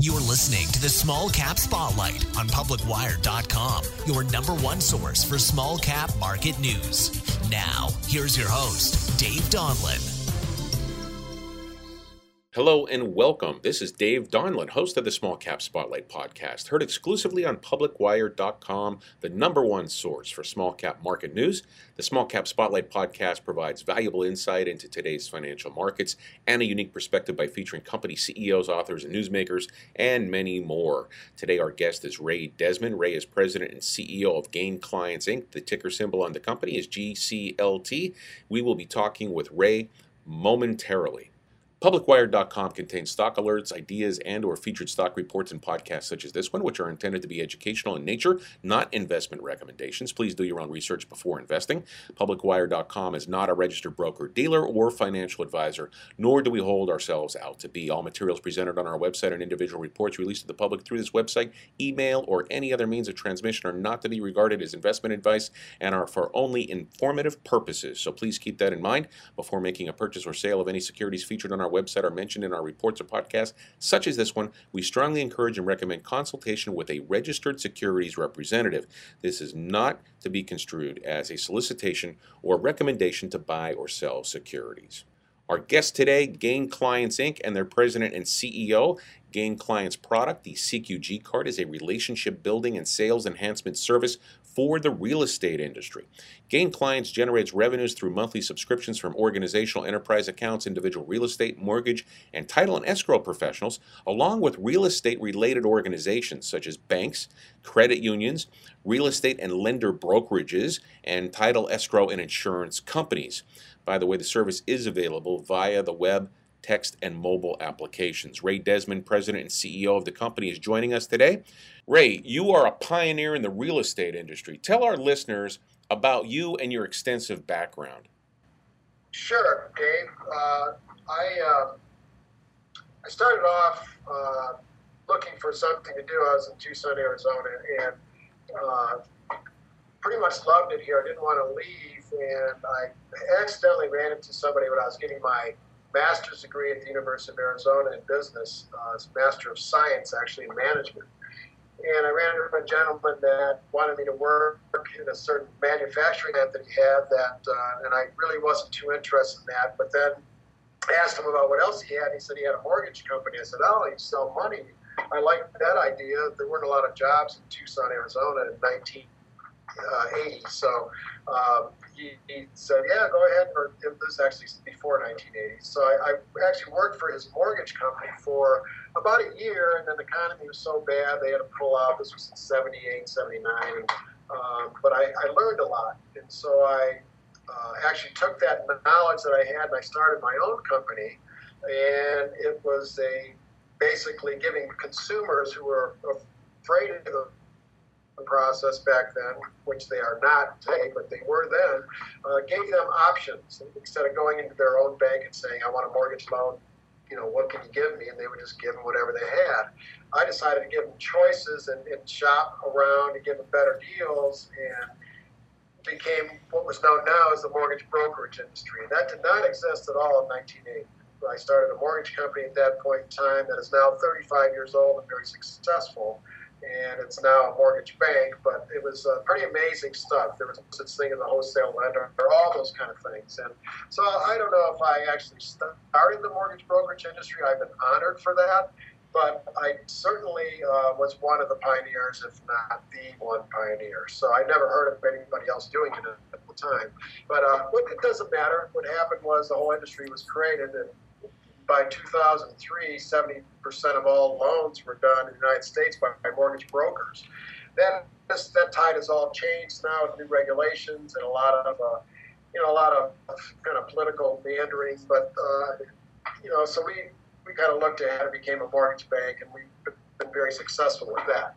You're listening to the Small Cap Spotlight on PublicWire.com, your number one source for small cap market news. Now, here's your host, Dave Donlin. Hello and welcome. This is Dave Donlin, host of the Small Cap Spotlight podcast, heard exclusively on publicwire.com, the number one source for small cap market news. The Small Cap Spotlight podcast provides valuable insight into today's financial markets and a unique perspective by featuring company CEOs, authors, and newsmakers, and many more. Today, our guest is Ray Desmond. Ray is president and CEO of Gain Clients Inc. The ticker symbol on the company is GCLT. We will be talking with Ray momentarily. Publicwire.com contains stock alerts, ideas, and or featured stock reports and podcasts such as this one, which are intended to be educational in nature, not investment recommendations. Please do your own research before investing. Publicwire.com is not a registered broker, dealer, or financial advisor, nor do we hold ourselves out to be. All materials presented on our website and individual reports released to the public through this website, email, or any other means of transmission are not to be regarded as investment advice and are for only informative purposes. So please keep that in mind before making a purchase or sale of any securities featured on our our website are mentioned in our reports or podcasts, such as this one, we strongly encourage and recommend consultation with a registered securities representative. This is not to be construed as a solicitation or recommendation to buy or sell securities. Our guest today, Gain Clients Inc., and their president and CEO, Gain Clients Product, the SikkU GCard, is a relationship building and sales enhancement service for the real estate industry. Gain Clients generates revenues through monthly subscriptions from organizational enterprise accounts, individual real estate, mortgage, and title and escrow professionals, along with real estate related organizations such as banks, credit unions, real estate and lender brokerages, and title, escrow, and insurance companies. By the way, the service is available via the web, text, and mobile applications. Ray Desmond, president and CEO of the company, is joining us today. Ray, you are a pioneer in the real estate industry. Tell our listeners about you and your extensive background. Sure, Dave. Uh, I uh, I started off uh, looking for something to do. I was in Tucson, Arizona, and uh, pretty much loved it here. I didn't want to leave and I accidentally ran into somebody when I was getting my master's degree at the University of Arizona in business. Uh, it's Master of Science, actually, in management. And I ran into a gentleman that wanted me to work in a certain manufacturing that he had that, uh, and I really wasn't too interested in that. But then I asked him about what else he had. He said he had a mortgage company. I said, oh, you sell money. I liked that idea. There weren't a lot of jobs in Tucson, Arizona in 1980. Uh, so um, he, he, said, "Yeah, go ahead." Or it was actually before 1980. So I, I, actually worked for his mortgage company for about a year, and then the economy was so bad they had to pull out. This was in 78, 79. Um, but I, I, learned a lot, and so I uh, actually took that knowledge that I had, and I started my own company. And it was a basically giving consumers who were afraid of process back then, which they are not today, but they were then, uh, gave them options instead of going into their own bank and saying, "I want a mortgage loan." You know, what can you give me? And they would just give them whatever they had. I decided to give them choices and, and shop around to give them better deals and became what was known now as the mortgage brokerage industry. And that did not exist at all in 1980. I started a mortgage company at that point in time that is now 35 years old and very successful and it's now a mortgage bank. But it was uh, pretty amazing stuff. There was such thing as a wholesale lender, or all those kind of things. And so I don't know if I actually started the mortgage brokerage industry. I've been honored for that. But I certainly uh, was one of the pioneers, if not the one pioneer. So I never heard of anybody else doing it at the time. But uh, it doesn't matter. What happened was the whole industry was created, and by 2003, 70% of all loans were done in the United States by, by mortgage brokers. Then this, that tide has all changed now with new regulations and a lot of, uh, you know, a lot of kind of political meandering. But uh, you know, so we we kind of looked ahead and became a mortgage bank, and we've been very successful with that.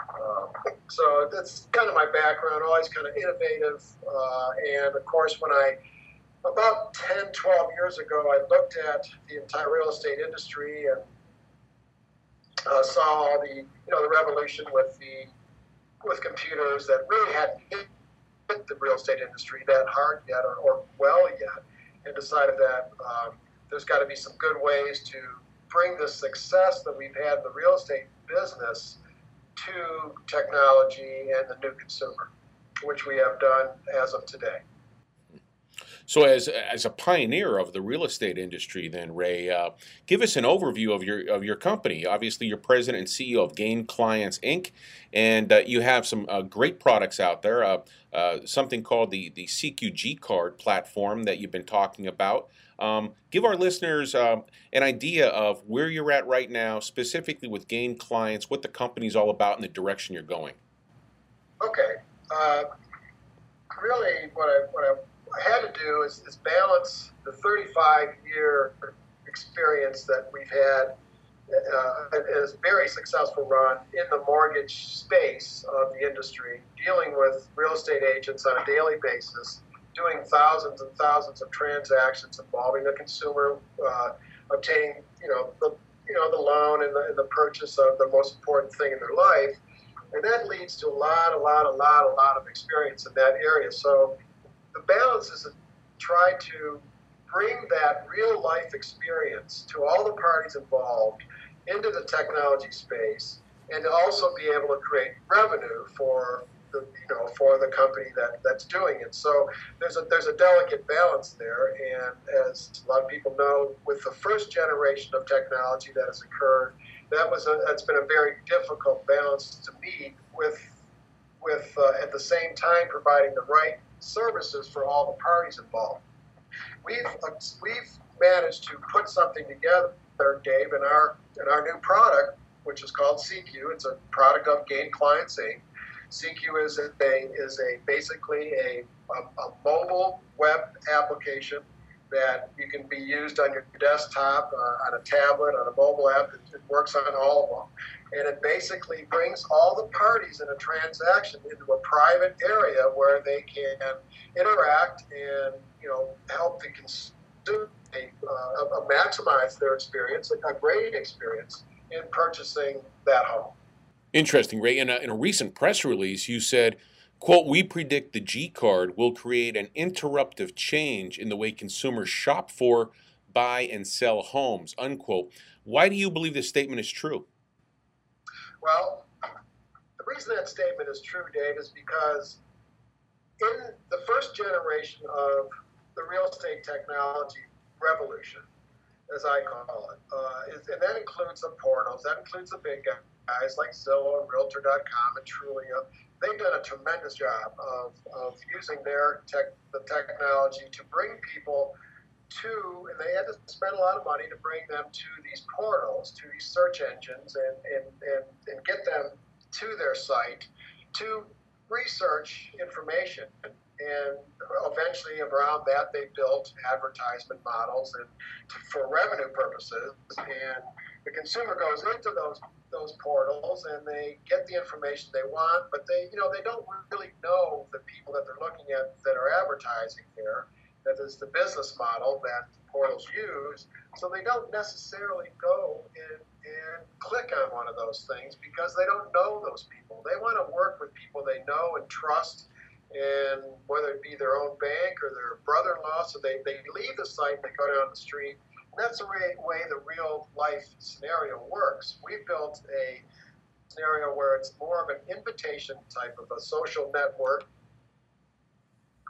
Uh, so that's kind of my background, always kind of innovative, uh, and of course when I about 10, 12 years ago, I looked at the entire real estate industry and uh, saw the, you know, the revolution with the with computers that really hadn't hit the real estate industry that hard yet or, or well yet, and decided that um, there's got to be some good ways to bring the success that we've had in the real estate business to technology and the new consumer, which we have done as of today. So, as as a pioneer of the real estate industry, then Ray, uh, give us an overview of your of your company. Obviously, you're president and CEO of Gain Clients Inc., and uh, you have some uh, great products out there. Uh, uh, something called the the SikkU GCard platform that you've been talking about. Um, give our listeners um, an idea of where you're at right now, specifically with Gain Clients, what the company's all about, and the direction you're going. Okay. Uh, really, what I what I Had to do is, is balance the 35 year experience that we've had uh, a very successful run in the mortgage space of the industry, dealing with real estate agents on a daily basis, doing thousands and thousands of transactions involving the consumer, uh, obtaining you know the you know the loan and the, and the purchase of the most important thing in their life, and that leads to a lot, a lot, a lot, a lot of experience in that area. So the balance is to try to bring that real life experience to all the parties involved into the technology space and also be able to create revenue for the you know for the company that, that's doing it. So there's a there's a delicate balance there and as a lot of people know with the first generation of technology that has occurred that was a, that's been a very difficult balance to meet with with uh, at the same time providing the right services for all the parties involved. We've uh, we've managed to put something together, Dave, in our in our new product, which is called SikkU. It's a product of Gain Clients Inc. SikkU is a is a basically a, a, a mobile web application that you can be used on your desktop, uh, on a tablet, on a mobile app. It, it, works on all of them. And it basically brings all the parties in a transaction into a private area where they can interact and you know help the consumer uh, maximize their experience, a great experience in purchasing that home. Interesting, Ray. In a, in a recent press release, you said Quote, we predict the GCard will create an interruptive change in the way consumers shop for, buy, and sell homes, unquote. Why do you believe this statement is true? Well, the reason that statement is true, Dave, is because in the first generation of the real estate technology revolution, as I call it, uh, and that includes the portals, that includes the big guys like Zillow and Realtor.com and Trulia they've done a tremendous job of, of using their tech, the technology to bring people to, and they had to spend a lot of money to bring them to these portals, to these search engines, and, and, and, and get them to their site to research information. And eventually, around that, they built advertisement models and for revenue purposes. And the consumer goes into those those portals and they get the information they want, but they, you know, they don't really know the people that they're looking at that are advertising there. That is the business model that portals use. So they don't necessarily go and, and click on one of those things because they don't know those people. They want to work with people they know and trust and whether it be their own bank or their brother-in-law. So they, they leave the site, and they go down the street, that's the way, the real life scenario works. We built a scenario where it's more of an invitation type of a social network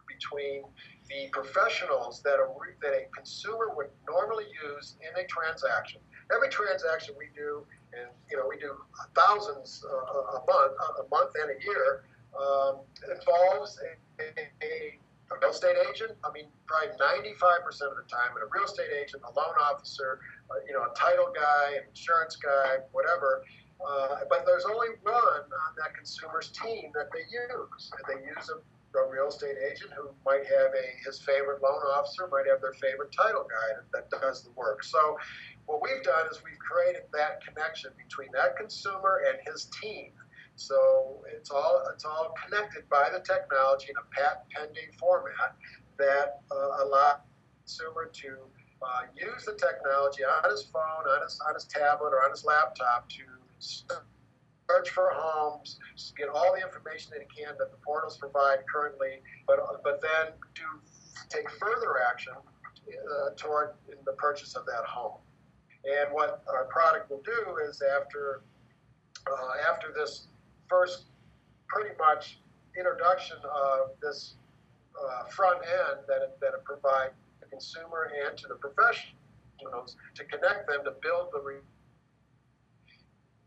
between the professionals that a, that a consumer would normally use in a transaction. Every transaction we do, and you know we do thousands uh, a month, a month and a year, um, involves a, a, a a real estate agent, I mean, probably 95% of the time, and a real estate agent, a loan officer, uh, you know, a title guy, an insurance guy, whatever. Uh, but there's only one on that consumer's team that they use. And they use a, a, real estate agent who might have a his favorite loan officer, might have their favorite title guy that, that does the work. So what we've done is we've created that connection between that consumer and his team. So it's all it's all connected by the technology in a patent pending format that uh, allows consumer to uh, use the technology on his phone, on his on his tablet, or on his laptop to search for homes, get all the information that he can that the portals provide currently, but but then do take further action uh, toward the purchase of that home. And what our product will do is after uh, after this first pretty much introduction of this uh, front end that it, that it provides the consumer and to the professionals to connect them to build the. Re-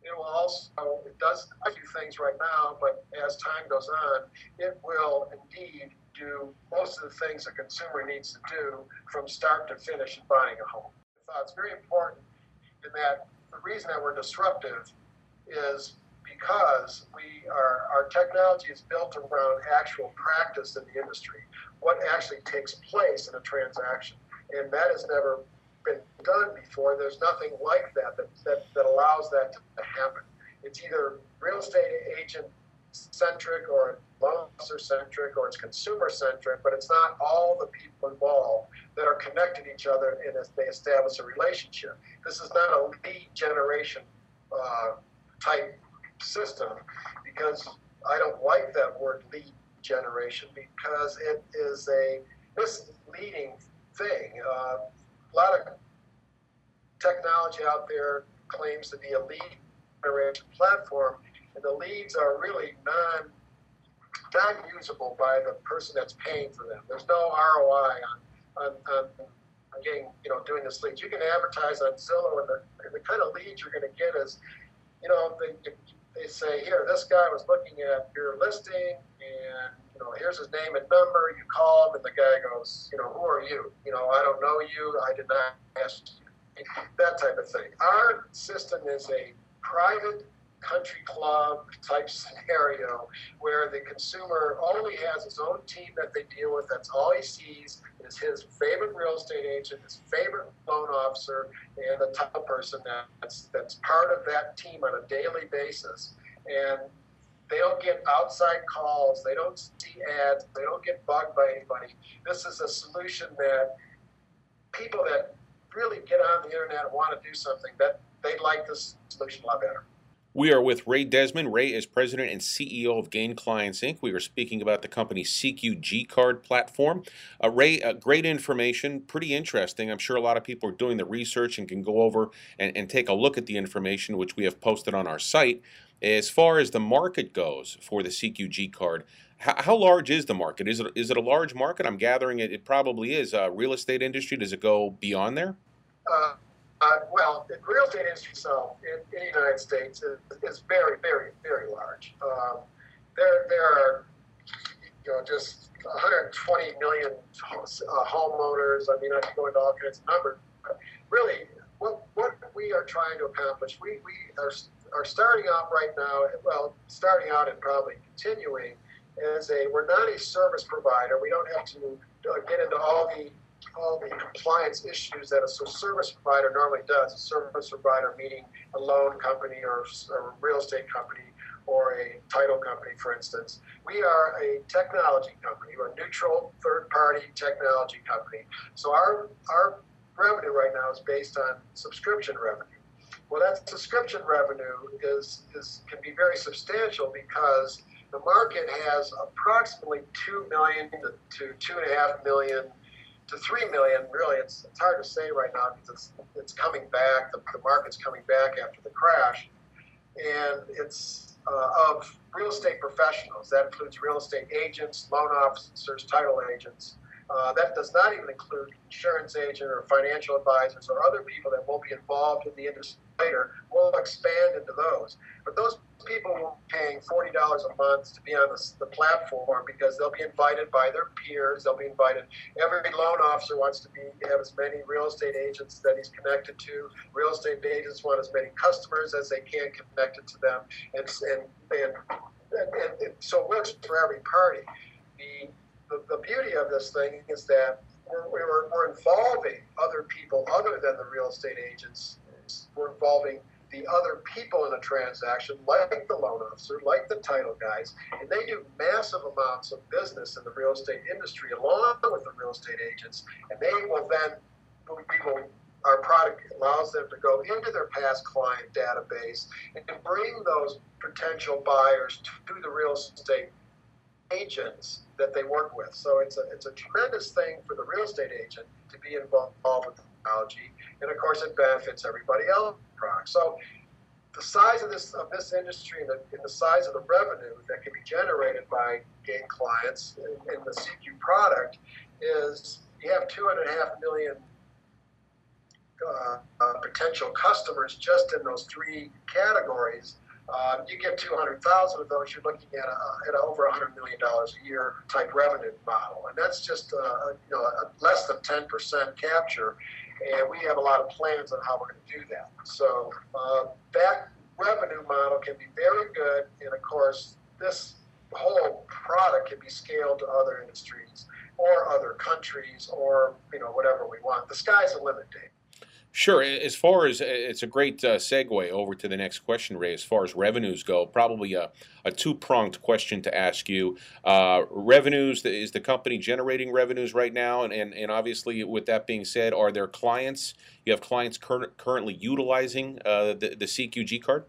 it will also it does a few things right now, but as time goes on, it will indeed do most of the things a consumer needs to do from start to finish in buying a home. So it's very important in that the reason that we're disruptive is because we are our technology is built around actual practice in the industry, what actually takes place in a transaction, and that has never been done before. There's nothing like that that, that, that allows that to happen. It's either real estate agent centric or loan officer centric or it's consumer centric, but it's not all the people involved that are connected to each other and as they establish a relationship. This is not a lead generation uh, type system because I don't like that word lead generation because it is a misleading thing. Uh, a lot of technology out there claims to be a lead generation platform, and the leads are really non non usable by the person that's paying for them. There's no ROI on on, on, getting you know doing this leads. You can advertise on Zillow, and the, and the kind of leads you're going to get is, you know, they, they say here this guy was looking at your listing, and you know here's his name and number. You call him, and the guy goes, you know, who are you? You know, I don't know you. I did not ask you. That type of thing. Our system is a private country club type scenario where the consumer only has his own team that they deal with. That's all he sees is his favorite real estate agent, his favorite loan officer, and the title person that's that's part of that team on a daily basis. And they don't get outside calls. They don't see ads. They don't get bugged by anybody. This is a solution that people that really get on the internet and want to do something that they like this solution a lot better. We are with Ray Desmond. Ray is president and CEO of Gain Clients Inc. We are speaking about the company's SikkU GCard platform. Uh, Ray, uh, great information, pretty interesting. I'm sure a lot of people are doing the research and can go over and, and take a look at the information, which we have posted on our site. As far as the market goes for the SikkU GCard, how, how, large is the market? Is it is it a large market? I'm gathering it. It probably is. Uh, real estate industry. Does it go beyond there? Uh, well, the real estate industry itself in, in the United States is, is very, very, very large. Um, there, there are, you know, just 120 million uh, homeowners. I mean, I can go into all kinds of numbers. But really, what, what we are trying to accomplish, we, we are, are starting out right now, well, starting out and probably continuing as a, we're not a service provider. We don't have to uh, get into all the all the compliance issues that a service provider normally does. A service provider meaning a loan company or a real estate company or a title company, for instance. We are a technology company. We're a neutral third-party technology company. So our our revenue right now is based on subscription revenue. Well, that subscription revenue is, is can be very substantial because the market has approximately two million to, to two and a half million to three million, really, it's, it's hard to say right now because it's it's coming back. The, the market's coming back after the crash, and it's uh, of real estate professionals. That includes real estate agents, loan officers, title agents. Uh, that does not even include insurance agent or financial advisors or other people that will be involved in the industry later. We'll expand into those. But those people paying $40 a month to be on the, the platform because they'll be invited by their peers. They'll be invited. Every loan officer wants to be have as many real estate agents that he's connected to. Real estate agents want as many customers as they can connected to them. And, and, and, and, and so it works for every party. The, the, the beauty of this thing is that we're, we're, we're involving other people other than the real estate agents. We're involving the other people in a transaction, like the loan officer, like the title guys, and they do massive amounts of business in the real estate industry along with the real estate agents, and they will then, we will, our product allows them to go into their past client database and bring those potential buyers to the real estate agents that they work with. So it's a, it's a tremendous thing for the real estate agent to be involved with technology and of course it benefits everybody else. So the size of this of this industry and the, and the size of the revenue that can be generated by gain clients in, in the SikkU product is you have two and a half million uh, uh, potential customers just in those three categories. Uh, you get 200,000 of those, you're looking at, a, at a over $100 million a year type revenue model. And that's just uh, you know, less than 10% capture. And we have a lot of plans on how we're going to do that. So uh, that revenue model can be very good. And of course, this whole product can be scaled to other industries or other countries or you know whatever we want. The sky's the limit, Dave. Sure. As far as it's a great uh, segue over to the next question, Ray. As far as revenues go, probably a, a two pronged question to ask you. Uh, revenues is the company generating revenues right now, and, and and obviously, with that being said, are there clients? You have clients cur- currently utilizing uh, the the SikkU GCard?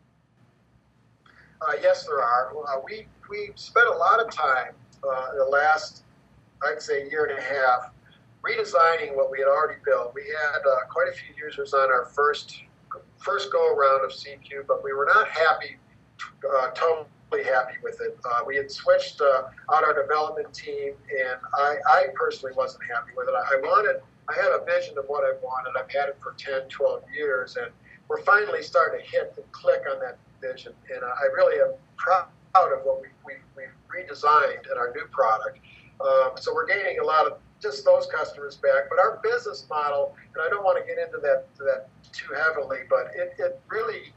Uh, yes, there are. Uh, we we spent a lot of time uh, in the last, I'd say, year and a half redesigning what we had already built. We had uh, quite a few users on our first first go around of SikkU, but we were not happy, uh, totally happy with it. Uh, we had switched uh, out our development team, and I, I, personally wasn't happy with it. I wanted, I had a vision of what I wanted. I've had it for 10, 12 years, and we're finally starting to hit and click on that vision. And I really am proud of what we, we, we've redesigned in our new product. Um, so we're gaining a lot of just those customers back. But our business model, and I don't want to get into that that too heavily, but it, it really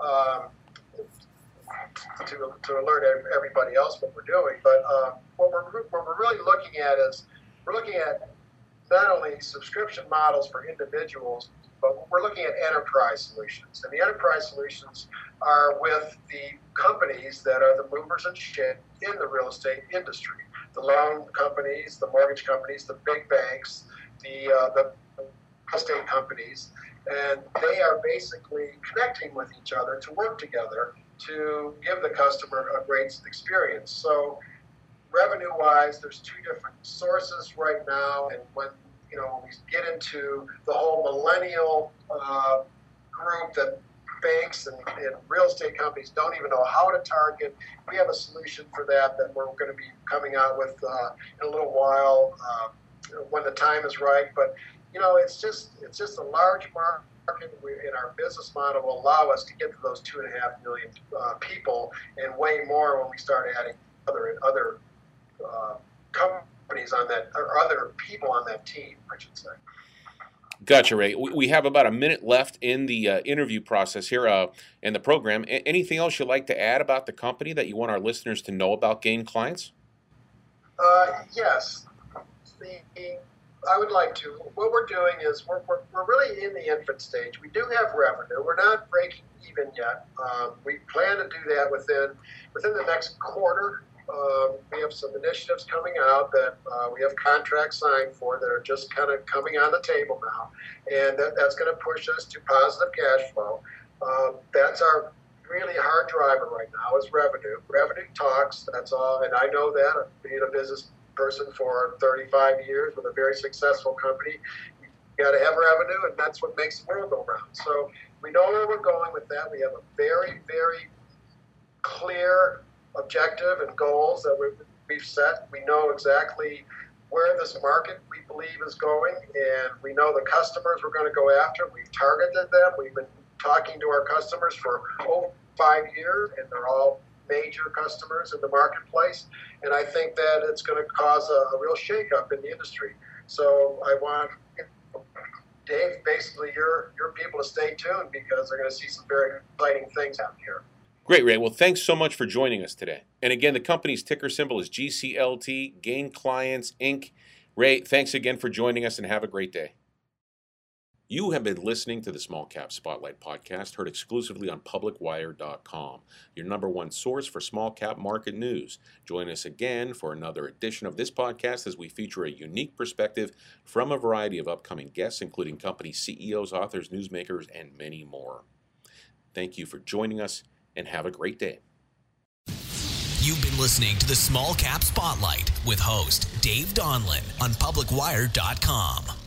um, to, to alert everybody else what we're doing. But um, what we're what we're really looking at is we're looking at not only subscription models for individuals, but we're looking at enterprise solutions. And the enterprise solutions are with the companies that are the movers and shakers in the real estate industry the loan companies, the mortgage companies, the big banks, the uh, the estate companies, and they are basically connecting with each other to work together to give the customer a great experience. So, revenue-wise, there's two different sources right now, and when you know when we get into the whole millennial uh, group that banks and, and, real estate companies don't even know how to target. We have a solution for that that we're going to be coming out with uh, in a little while uh, when the time is right. But you know, it's just it's just a large market. We, in our business model will allow us to get to those two and a half million uh, people and way more when we start adding other other uh, companies on that or other people on that team. I should say. Gotcha, Ray. We have about a minute left in the uh, interview process here uh, in the program. A- anything else you'd like to add about the company that you want our listeners to know about Gain Clients? Uh, yes. The, I would like to. What we're doing is we're, we're, we're, really in the infant stage. We do have revenue. We're not breaking even yet. Um, we plan to do that within within the next quarter. Um, we have some initiatives coming out that uh, we have contracts signed for that are just kind of coming on the table now, and that, that's going to push us to positive cash flow. Um, that's our really hard driver right now is revenue. Revenue talks. That's all, and I know that being a business person for 35 years with a very successful company. You got to have revenue, and that's what makes the world go round. So we know where we're going with that. We have a very, very clear objective and goals that we've, we've set. We know exactly where this market we believe is going, and we know the customers we're going to go after. We've targeted them. We've been talking to our customers for over five years, and they're all major customers in the marketplace. And I think that it's going to cause a, a real shakeup in the industry. So I want Dave, basically your your people to stay tuned because they're going to see some very exciting things out here. Great, Ray. Well, thanks so much for joining us today. And again, the company's ticker symbol is GCLT, Gain Clients Inc. Ray, thanks again for joining us and have a great day. You have been listening to the Small Cap Spotlight podcast, heard exclusively on publicwire.com, your number one source for small cap market news. Join us again for another edition of this podcast as we feature a unique perspective from a variety of upcoming guests, including company CEOs, authors, newsmakers, and many more. Thank you for joining us and have a great day. You've been listening to the Small Cap Spotlight with host Dave Donlin on publicwire.com.